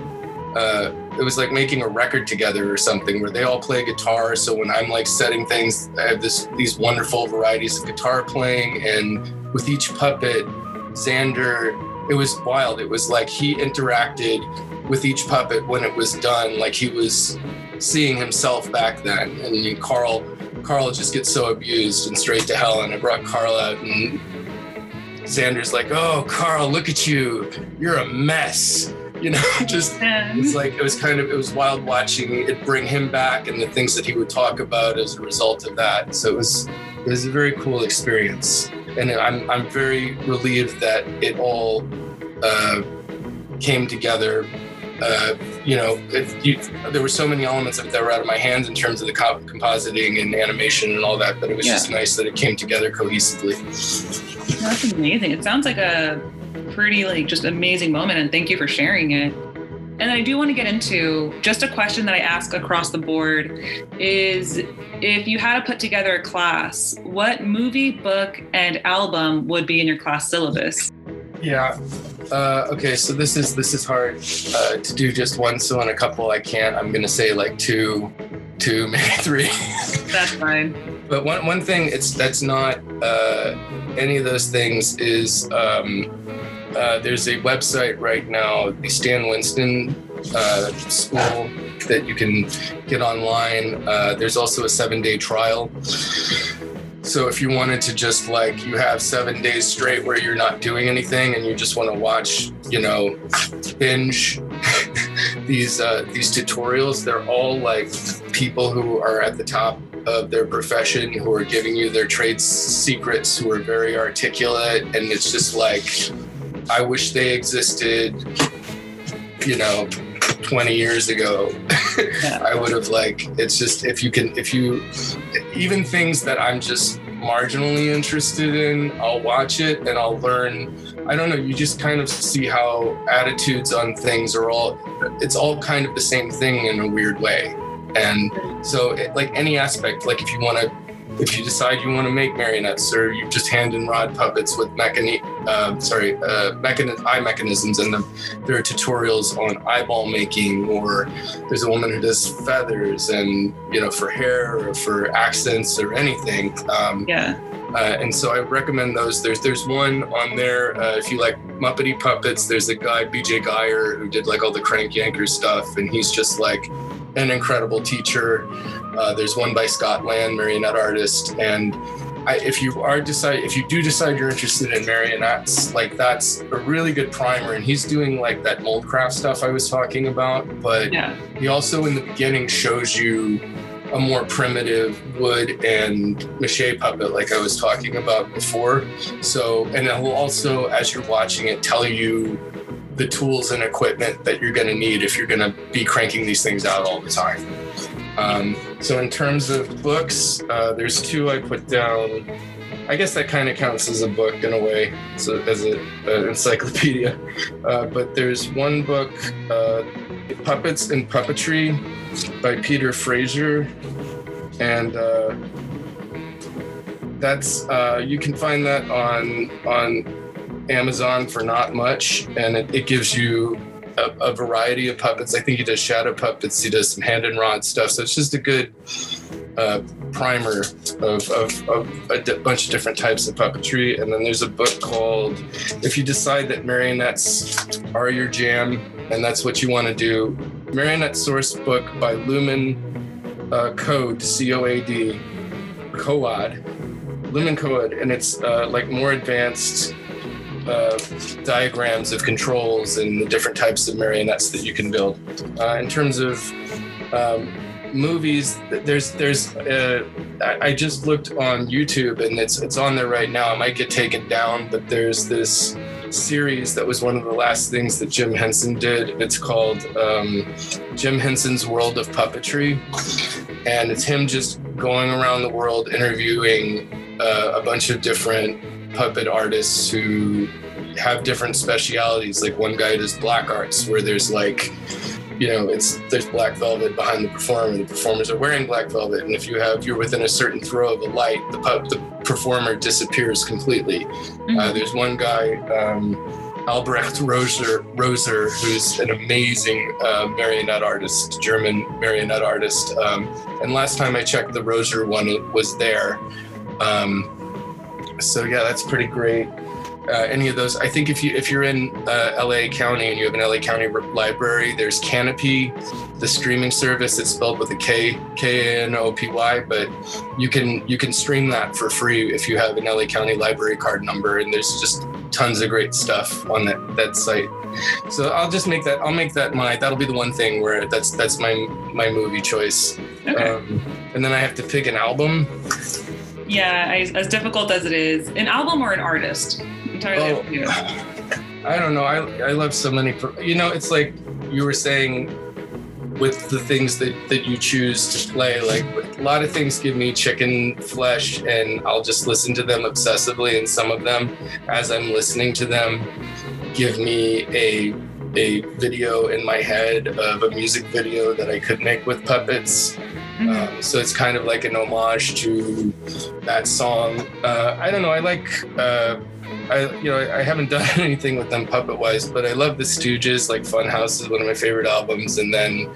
[SPEAKER 2] Uh, it was like making a record together or something where they all play guitar. So when I'm like setting things, I have this these wonderful varieties of guitar playing, and with each puppet, Zander, it was wild. It was like he interacted with each puppet when it was done, like he was seeing himself back then. And Carl, Carl just gets so abused and straight to hell. And I brought Carl out, and Zander's like, "Oh, Carl, look at you! You're a mess." You know, just it's like it was kind of it was wild watching it bring him back and the things that he would talk about as a result of that. So it was it was a very cool experience, and I'm I'm very relieved that it all uh, came together. Uh, you know, it, you, there were so many elements of it that were out of my hands in terms of the comp- compositing and animation and all that, but it was
[SPEAKER 1] Yeah.
[SPEAKER 2] just nice that it came together cohesively.
[SPEAKER 1] That's amazing. It sounds like a pretty like just amazing moment and thank you for sharing it. And I do want to get into just a question that I ask across the board is if you had to put together a class, what movie, book, and album would be in your class syllabus?
[SPEAKER 2] Yeah. Uh, okay, so this is this is hard uh, to do just one. So in a couple, I can't. I'm gonna say like two, two, maybe three.
[SPEAKER 1] That's fine.
[SPEAKER 2] But one one thing it's that's not uh, any of those things is um, uh, there's a website right now, the Stan Winston uh, School that you can get online. Uh, there's also a seven day trial. So if you wanted to just like you have seven days straight where you're not doing anything and you just want to watch, you know, binge these uh, these tutorials, they're all like people who are at the top of their profession who are giving you their trade secrets who are very articulate. And it's just like i wish they existed you know 20 years ago.
[SPEAKER 1] Yeah.
[SPEAKER 2] i would have like it's just if you can if you even things that i'm just marginally interested in i'll watch it and i'll learn. I don't know you just kind of see how attitudes on things are all it's all kind of the same thing in a weird way and so, it, like any aspect, like if you want to, if you decide you want to make marionettes, or you just hand and rod puppets with mechani- uh, sorry, uh, mechani- eye mechanisms in them, there are tutorials on eyeball making, or there's a woman who does feathers, and you know, for hair or for accents or anything. Um,
[SPEAKER 1] Yeah.
[SPEAKER 2] uh, and so I recommend those. There's there's one on there uh, if you like Muppety puppets. There's a guy BJ Geyer who did like all the Crank Yanker stuff, and he's just like an incredible teacher. Uh, there's one by Scott Land, marionette artist, and I, if you are decide if you do decide you're interested in marionettes, like that's a really good primer. And he's doing like that mold craft stuff I was talking about, but
[SPEAKER 1] Yeah.
[SPEAKER 2] he also in the beginning shows you a more primitive wood and mache puppet like I was talking about before. So, and it will also, as you're watching it, tell you the tools and equipment that you're going to need if you're going to be cranking these things out all the time. Um, so, in terms of books, uh, there's two I put down. I guess that kind of counts as a book in a way, so as an encyclopedia. Uh, but there's one book, uh, Puppets and Puppetry by Peter Fraser, and uh, that's uh, you can find that on on Amazon for not much, and it, it gives you a, a variety of puppets. I think he does shadow puppets, he does some hand and rod stuff, so it's just a good uh, primer of, of, of a bunch of different types of puppetry. And then there's a book called If You Decide That Marionettes Are Your Jam and That's What You Want to Do, Marionette Source Book by Luman uh, Coad, C O A D, Coad, Luman Coad, and it's uh, like more advanced uh, diagrams of controls and the different types of marionettes that you can build. Uh, in terms of um, movies, there's there's uh, I just looked on YouTube and it's it's on there right now. It might get taken down, but there's this series that was one of the last things that Jim Henson did. It's called um, Jim Henson's World of Puppetry, and it's him just going around the world interviewing uh, a bunch of different puppet artists who have different specialities. Like one guy does black arts, where there's like you know, it's there's black velvet behind the performer, and the performers are wearing black velvet. And if you have you're within a certain throw of a light, the pup, the performer disappears completely. Uh, there's one guy, um, Albrecht Roser, Roser, who's an amazing uh, marionette artist, German marionette artist. Um, and last time I checked, the Roser one was there. Um, so yeah, that's pretty great. Uh, any of those, I think if you if you're in uh, LA County and you have an LA County r- library, there's Kanopy, the streaming service. It's spelled with a K K A N O P Y, but you can you can stream that for free if you have an LA County library card number, and there's just tons of great stuff on that that site. So I'll just make that I'll make that my that'll be the one thing where that's that's my my movie choice.
[SPEAKER 1] Okay.
[SPEAKER 2] Um, and then I have to pick an album.
[SPEAKER 1] Yeah, I, as difficult as it is, an album or an artist. Entirely you.
[SPEAKER 2] Oh, I don't know. I I love so many. You know, it's like you were saying with the things that that you choose to play. Like a lot of things give me chicken flesh, and I'll just listen to them obsessively. And some of them, as I'm listening to them, give me a a video in my head of a music video that I could make with puppets. Um, so it's kind of like an homage to that song. Uh, I don't know. I like. Uh, I you know I, I haven't done anything with them puppet wise, but I love the Stooges. Like Funhouse is one of my favorite albums, and then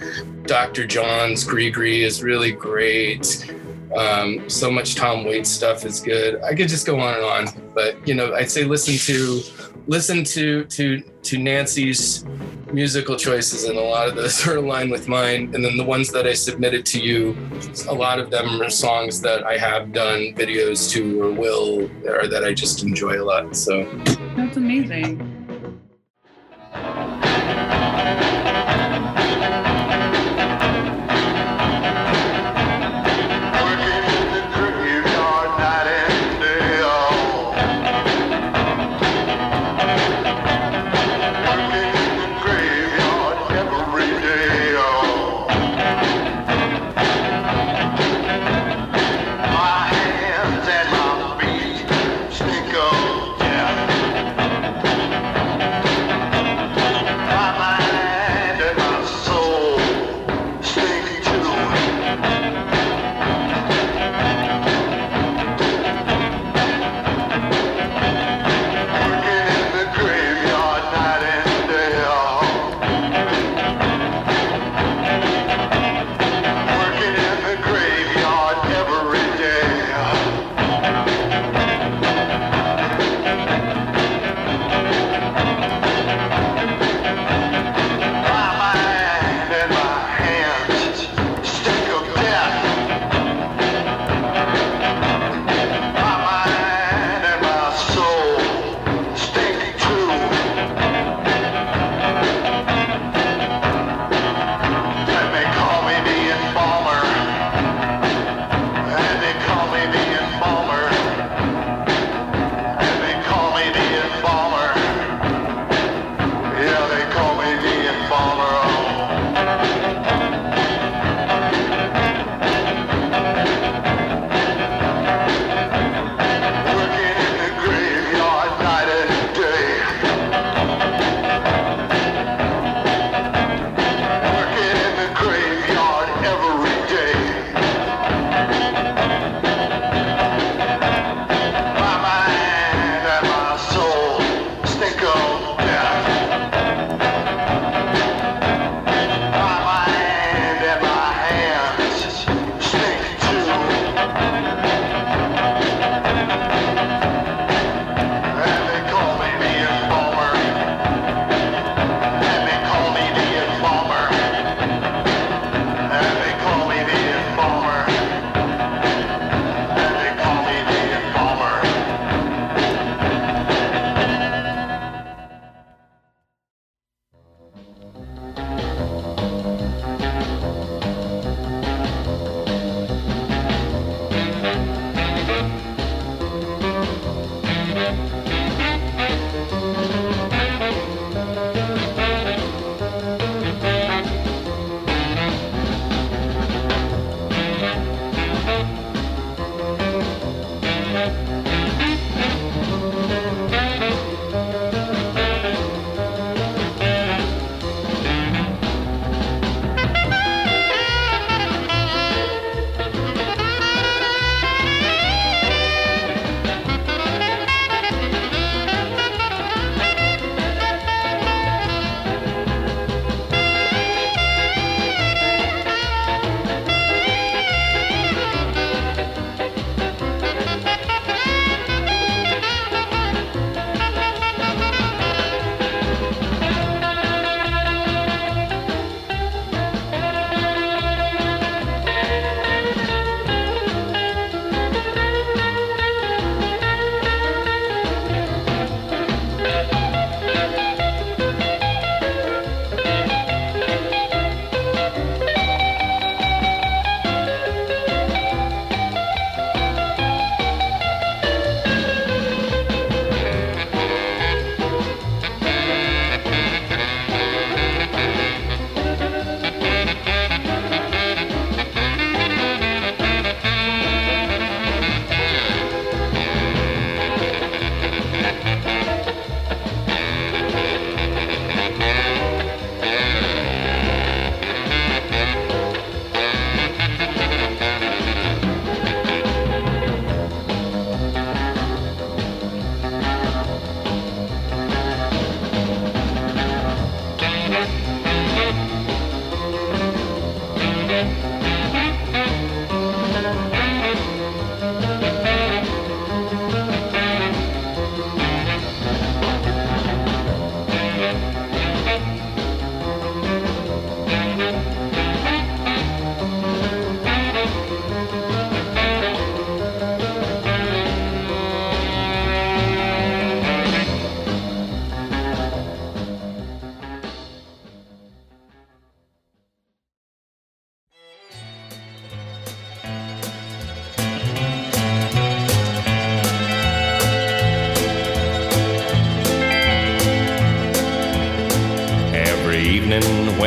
[SPEAKER 2] Dr. John's Gree is really great. Um, so much Tom Waits stuff is good. I could just go on and on, but you know I'd say listen to listen to to to Nancy's musical choices, and a lot of those are aligned with mine. And then the ones that I submitted to you, a lot of them are songs that I have done videos to or will, or that I just enjoy a lot. So
[SPEAKER 1] That's amazing.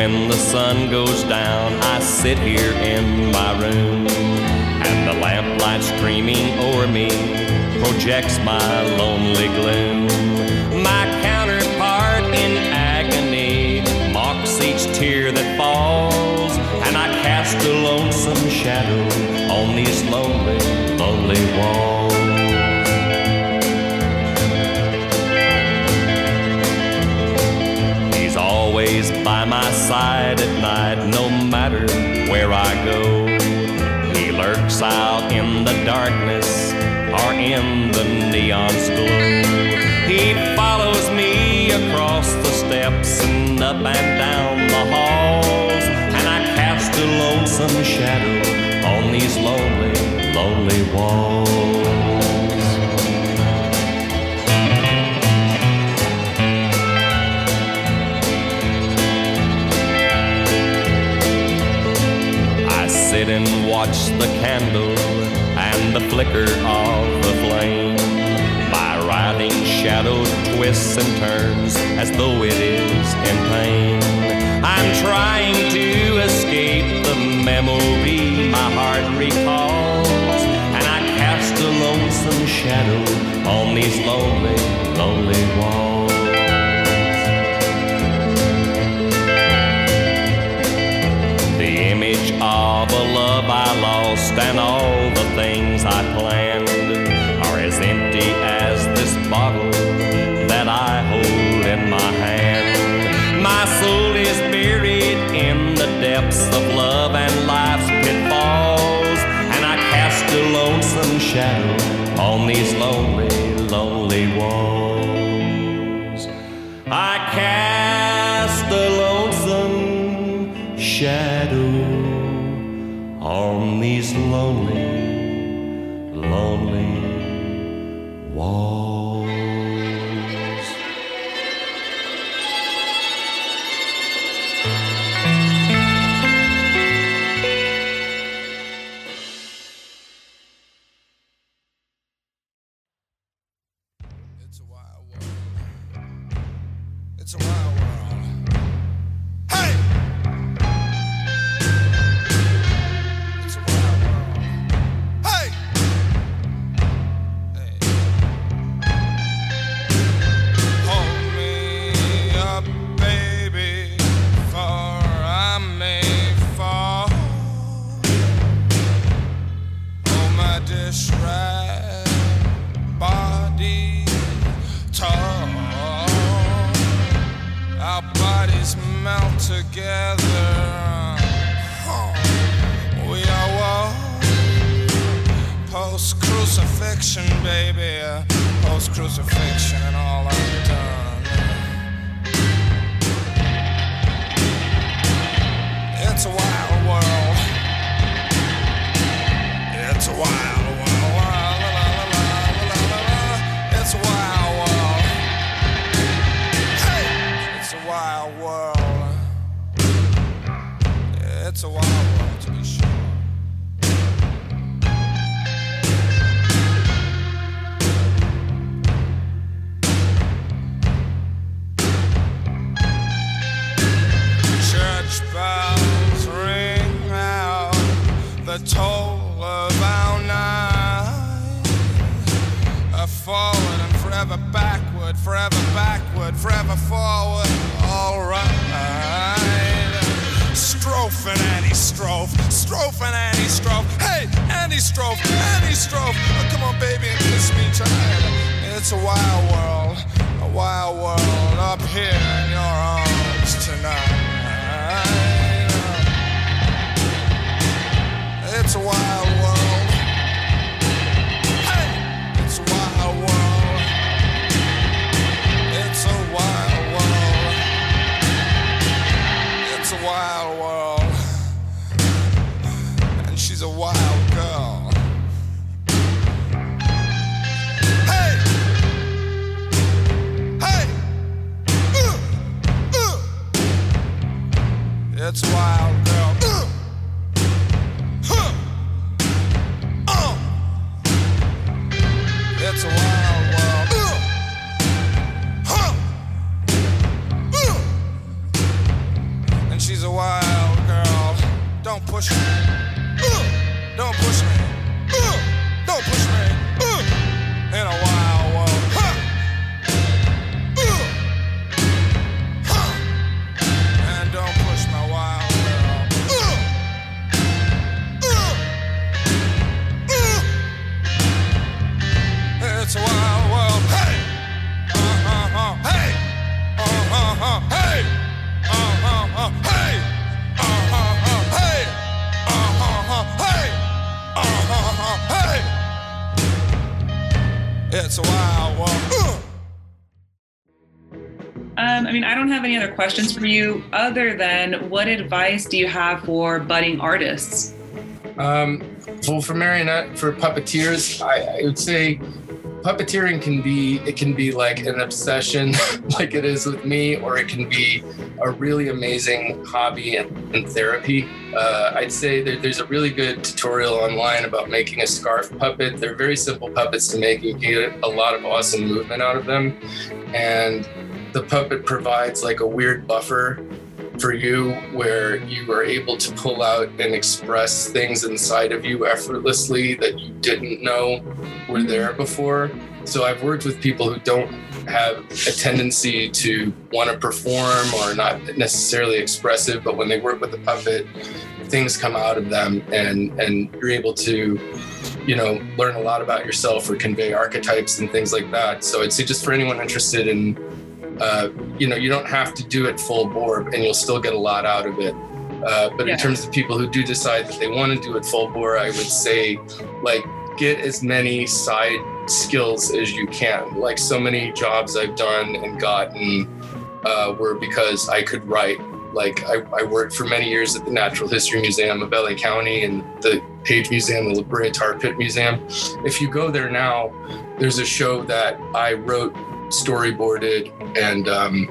[SPEAKER 3] When the sun goes down, I sit here in my room, and the lamplight streaming over me projects my lonely gloom. My counterpart in agony mocks each tear that falls, and I cast a lonesome shadow on these lonely, lonely walls. By my side at night, no matter where I go. He lurks out in the darkness or in the neon's glow. He follows me across the steps and up and down the halls, and I cast a lonesome shadow on these lonely, lonely walls. The candle and the flicker of the flame. My riding shadow twists and turns as though it is in pain. I'm trying to escape the memory my heart recalls, and I cast a lonesome shadow on these lonely, lonely walls. I lost and all the things I planned are as empty as this bottle that I hold in my hand. My soul is buried in the depths of love and life's pitfalls, and I cast a lonesome shadow on these lonely, lonely walls.
[SPEAKER 4] And anti-strophe, strophe and anti-strophe. Hey, anti-strophe, anti-strophe. Oh, come on, baby, and kiss me tight. It's a wild world, a wild world up here in your arms tonight. It's a wild world. Don't It's a wild world. Uh.
[SPEAKER 1] Um, I mean, I don't have any other questions for you other than what advice do you have for budding artists?
[SPEAKER 2] Um, well, for marionette, for puppeteers, I, I would say puppeteering can be it can be like an obsession, like it is with me, or it can be a really amazing hobby and, and therapy. Uh, I'd say there's a really good tutorial online about making a scarf puppet. They're very simple puppets to make. You get a lot of awesome movement out of them, and the puppet provides like a weird buffer for you where you are able to pull out and express things inside of you effortlessly that you didn't know were mm-hmm. there before. So I've worked with people who don't have a tendency to want to perform or not necessarily expressive, but when they work with the puppet, things come out of them and and you're able to you know learn a lot about yourself or convey archetypes and things like that. So I'd say just for anyone interested in uh, you know, you don't have to do it full bore and you'll still get a lot out of it. Uh, but
[SPEAKER 1] Yeah.
[SPEAKER 2] in terms of people who do decide that they want to do it full bore, I would say, like, get as many side skills as you can. Like, so many jobs I've done and gotten uh, were because I could write. Like, I, I worked for many years at the Natural History Museum of LA County and the Page Museum, the La Brea Tar Pit Museum. If you go there now, there's a show that I wrote storyboarded and um,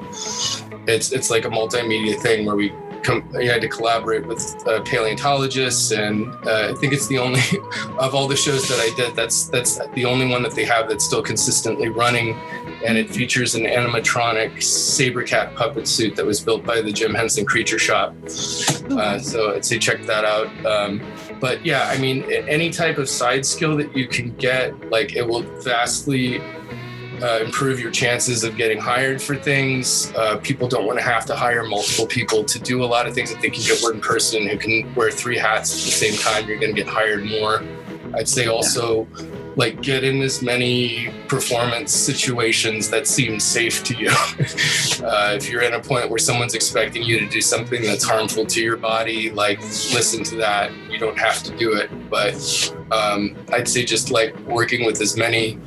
[SPEAKER 2] it's it's like a multimedia thing where we com- I had to collaborate with uh, paleontologists and uh, I think it's the only of all the shows that I did that's that's the only one that they have that's still consistently running. And it features an animatronic saber cat puppet suit that was built by the Jim Henson Creature Shop. Uh, so I'd say check that out. Um, but yeah I mean any type of side skill that you can get like it will vastly uh, improve your chances of getting hired for things. Uh, people don't want to have to hire multiple people to do a lot of things. If they can get one person who can wear three hats at the same time, you're going to get hired more. I'd say also, like, get in as many performance situations that seem safe to you. uh, if you're in a point where someone's expecting you to do something that's harmful to your body, like, listen to that. You don't have to do it. But um, I'd say just like working with as many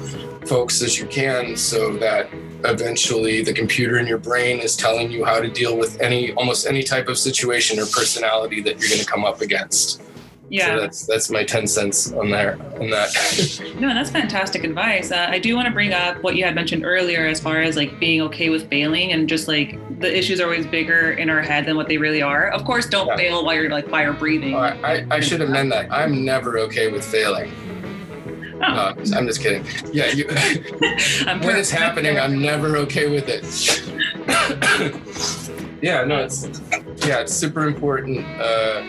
[SPEAKER 2] folks as you can so that eventually the computer in your brain is telling you how to deal with any almost any type of situation or personality that you're going to come up against
[SPEAKER 1] Yeah.
[SPEAKER 2] so that's that's my 10 cents on there on that
[SPEAKER 1] No, that's fantastic advice. Uh, I do want to bring up what you had mentioned earlier as far as like being okay with failing and just like the issues are always bigger in our head than what they really are. Of course, don't
[SPEAKER 2] Yeah.
[SPEAKER 1] fail while you're like fire breathing.
[SPEAKER 2] I, I, I should amend that i'm never okay with failing uh, i'm just kidding. Yeah you, when it's happening i'm never okay with it yeah no it's yeah it's super important uh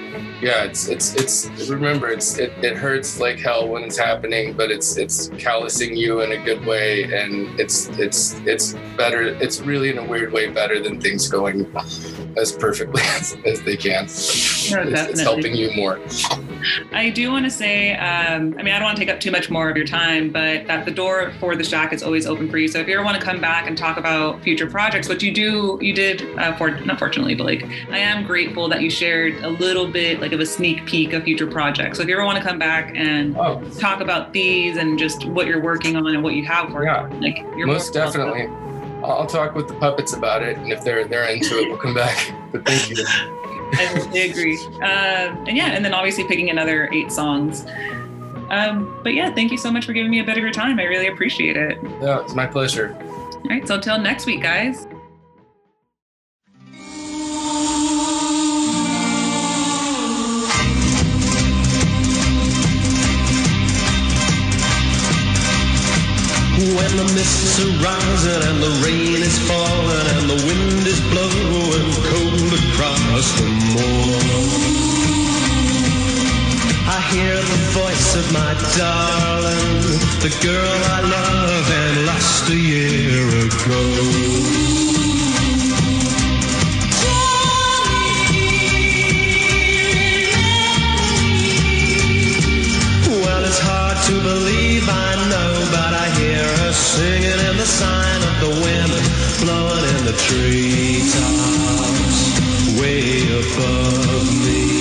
[SPEAKER 2] yeah it's it's it's remember it's it, it hurts like hell when it's happening but it's it's callousing you in a good way and it's it's it's better it's really in a weird way better than things going as perfectly as, as they can.
[SPEAKER 1] No,
[SPEAKER 2] it's, it's helping you more.
[SPEAKER 1] I do want to say, um, I mean, I don't want to take up too much more of your time, but that the door for the shack is always open for you. So if you ever want to come back and talk about future projects, what you do, you did, uh, for not fortunately, but like, I am grateful that you shared a little bit like of a sneak peek of future projects. So if you ever want to come back and
[SPEAKER 2] oh
[SPEAKER 1] talk about these and just what you're working on and what you have worked
[SPEAKER 2] Yeah.
[SPEAKER 1] on, like, you're
[SPEAKER 2] most
[SPEAKER 1] welcome.
[SPEAKER 2] definitely I'll talk with the puppets about it, and if they're they're into it, we'll come back. But thank you.
[SPEAKER 1] I totally agree. Um, and yeah, and then obviously picking another eight songs. Um, but yeah, thank you so much for giving me a bit of your time. I really appreciate it.
[SPEAKER 2] Yeah, it's my pleasure.
[SPEAKER 1] All right, so until next week, guys.
[SPEAKER 5] When the mists are rising and the rain is falling and the wind is blowing cold across the moor. I hear the voice of my darling, the girl I love and lost a year ago. Singing in the sign of the wind, blowing in the treetops, way above me.